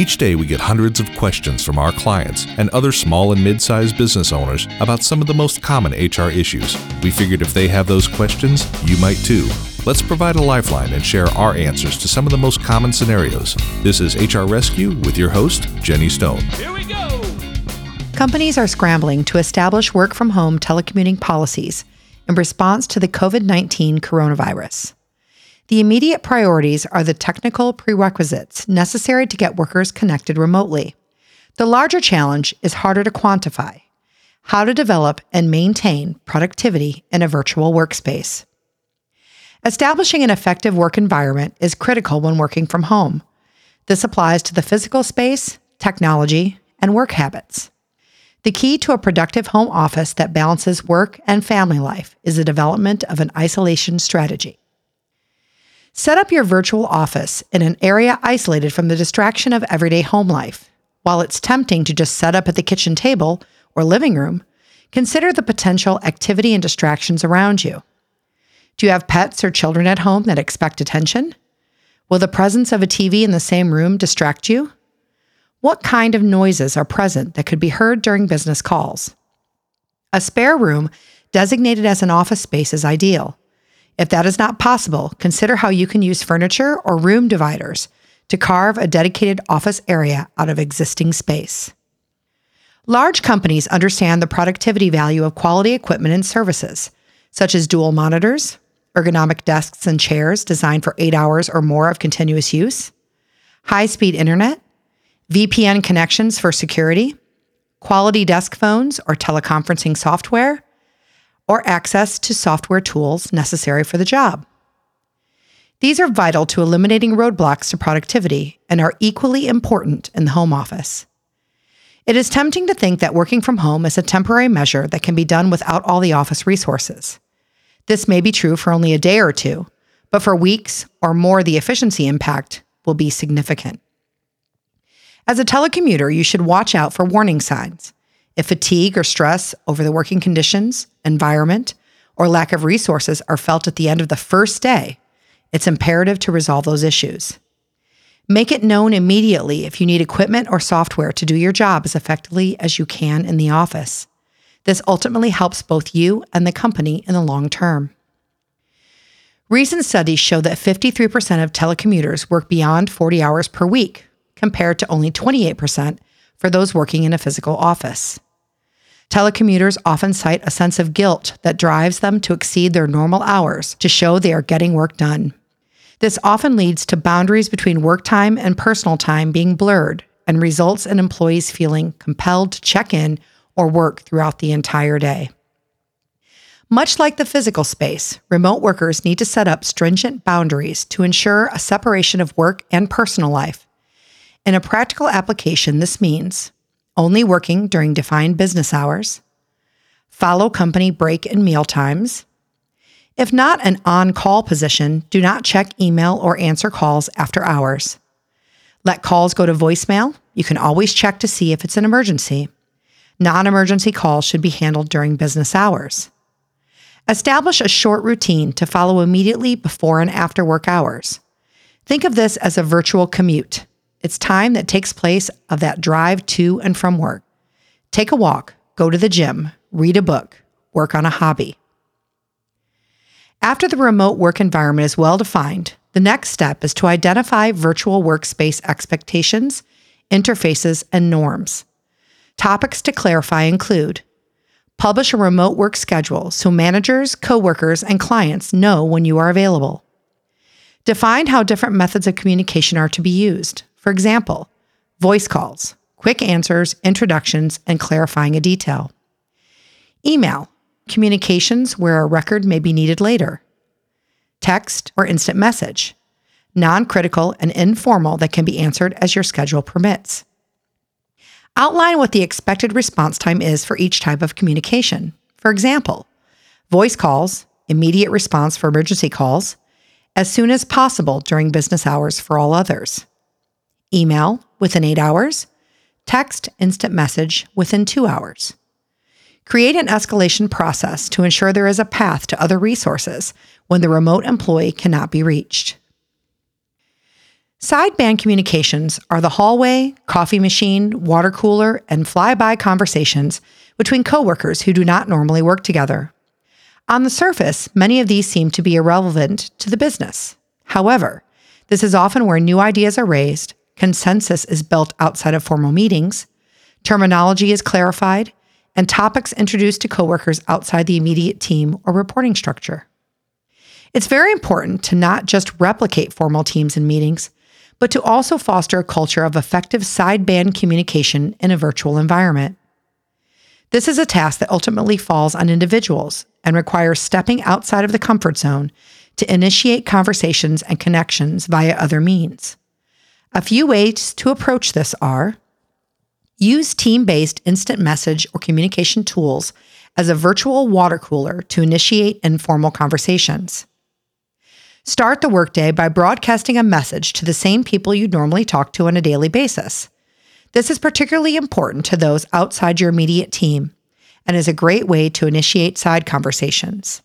Each day, we get hundreds of questions from our clients and other small and mid sized business owners about some of the most common HR issues. We figured if they have those questions, you might too. Let's provide a lifeline and share our answers to some of the most common scenarios. This is HR Rescue with your host, Jenny Stone. Here we go! Companies are scrambling to establish work from home telecommuting policies in response to the COVID 19 coronavirus. The immediate priorities are the technical prerequisites necessary to get workers connected remotely. The larger challenge is harder to quantify how to develop and maintain productivity in a virtual workspace. Establishing an effective work environment is critical when working from home. This applies to the physical space, technology, and work habits. The key to a productive home office that balances work and family life is the development of an isolation strategy. Set up your virtual office in an area isolated from the distraction of everyday home life. While it's tempting to just set up at the kitchen table or living room, consider the potential activity and distractions around you. Do you have pets or children at home that expect attention? Will the presence of a TV in the same room distract you? What kind of noises are present that could be heard during business calls? A spare room designated as an office space is ideal. If that is not possible, consider how you can use furniture or room dividers to carve a dedicated office area out of existing space. Large companies understand the productivity value of quality equipment and services, such as dual monitors, ergonomic desks and chairs designed for eight hours or more of continuous use, high speed internet, VPN connections for security, quality desk phones or teleconferencing software, or access to software tools necessary for the job. These are vital to eliminating roadblocks to productivity and are equally important in the home office. It is tempting to think that working from home is a temporary measure that can be done without all the office resources. This may be true for only a day or two, but for weeks or more, the efficiency impact will be significant. As a telecommuter, you should watch out for warning signs. If fatigue or stress over the working conditions, environment, or lack of resources are felt at the end of the first day, it's imperative to resolve those issues. Make it known immediately if you need equipment or software to do your job as effectively as you can in the office. This ultimately helps both you and the company in the long term. Recent studies show that 53% of telecommuters work beyond 40 hours per week, compared to only 28% for those working in a physical office. Telecommuters often cite a sense of guilt that drives them to exceed their normal hours to show they are getting work done. This often leads to boundaries between work time and personal time being blurred and results in employees feeling compelled to check in or work throughout the entire day. Much like the physical space, remote workers need to set up stringent boundaries to ensure a separation of work and personal life in a practical application, this means only working during defined business hours, follow company break and meal times. If not an on call position, do not check email or answer calls after hours. Let calls go to voicemail. You can always check to see if it's an emergency. Non emergency calls should be handled during business hours. Establish a short routine to follow immediately before and after work hours. Think of this as a virtual commute. It's time that takes place of that drive to and from work. Take a walk, go to the gym, read a book, work on a hobby. After the remote work environment is well defined, the next step is to identify virtual workspace expectations, interfaces, and norms. Topics to clarify include publish a remote work schedule so managers, coworkers, and clients know when you are available. Define how different methods of communication are to be used. For example, voice calls, quick answers, introductions, and clarifying a detail. Email, communications where a record may be needed later. Text or instant message, non critical and informal that can be answered as your schedule permits. Outline what the expected response time is for each type of communication. For example, voice calls, immediate response for emergency calls, as soon as possible during business hours for all others email within eight hours, text instant message within two hours. Create an escalation process to ensure there is a path to other resources when the remote employee cannot be reached. Sideband communications are the hallway, coffee machine, water cooler, and flyby conversations between coworkers who do not normally work together. On the surface, many of these seem to be irrelevant to the business. However, this is often where new ideas are raised, consensus is built outside of formal meetings, terminology is clarified, and topics introduced to coworkers outside the immediate team or reporting structure. It's very important to not just replicate formal teams and meetings, but to also foster a culture of effective sideband communication in a virtual environment. This is a task that ultimately falls on individuals and requires stepping outside of the comfort zone to initiate conversations and connections via other means. A few ways to approach this are use team based instant message or communication tools as a virtual water cooler to initiate informal conversations. Start the workday by broadcasting a message to the same people you normally talk to on a daily basis. This is particularly important to those outside your immediate team and is a great way to initiate side conversations.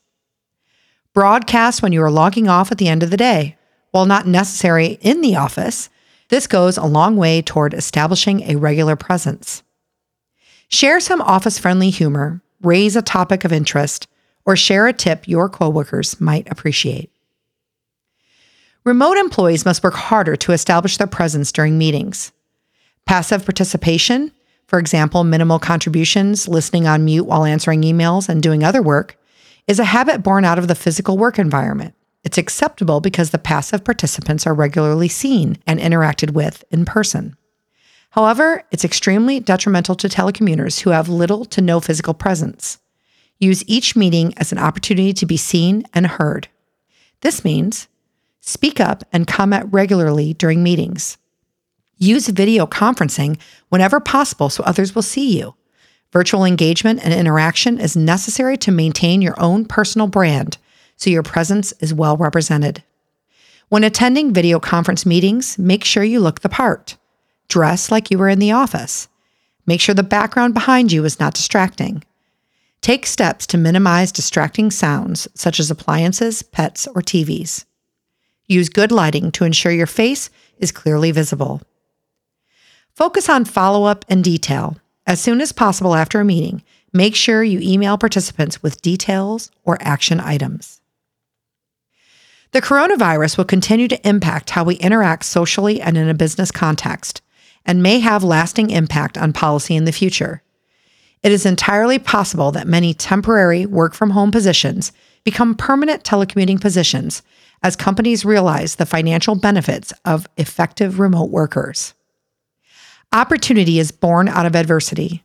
Broadcast when you are logging off at the end of the day. While not necessary in the office, this goes a long way toward establishing a regular presence. Share some office friendly humor, raise a topic of interest, or share a tip your coworkers might appreciate. Remote employees must work harder to establish their presence during meetings. Passive participation, for example, minimal contributions, listening on mute while answering emails, and doing other work, is a habit born out of the physical work environment. It's acceptable because the passive participants are regularly seen and interacted with in person. However, it's extremely detrimental to telecommuters who have little to no physical presence. Use each meeting as an opportunity to be seen and heard. This means speak up and comment regularly during meetings. Use video conferencing whenever possible so others will see you. Virtual engagement and interaction is necessary to maintain your own personal brand so your presence is well represented. When attending video conference meetings, make sure you look the part. Dress like you were in the office. Make sure the background behind you is not distracting. Take steps to minimize distracting sounds such as appliances, pets, or TVs. Use good lighting to ensure your face is clearly visible. Focus on follow up and detail. As soon as possible after a meeting, make sure you email participants with details or action items. The coronavirus will continue to impact how we interact socially and in a business context, and may have lasting impact on policy in the future. It is entirely possible that many temporary work from home positions become permanent telecommuting positions as companies realize the financial benefits of effective remote workers. Opportunity is born out of adversity.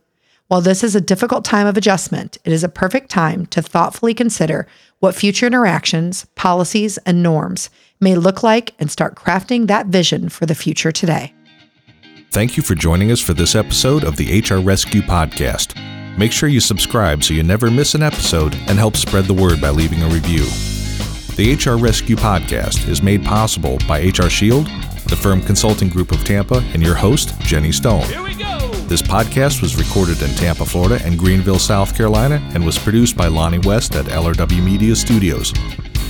While this is a difficult time of adjustment, it is a perfect time to thoughtfully consider what future interactions, policies, and norms may look like and start crafting that vision for the future today. Thank you for joining us for this episode of the HR Rescue Podcast. Make sure you subscribe so you never miss an episode and help spread the word by leaving a review. The HR Rescue Podcast is made possible by HR Shield the Firm Consulting Group of Tampa, and your host, Jenny Stone. This podcast was recorded in Tampa, Florida, and Greenville, South Carolina, and was produced by Lonnie West at LRW Media Studios.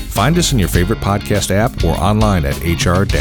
Find us in your favorite podcast app or online at hr-rescue.com.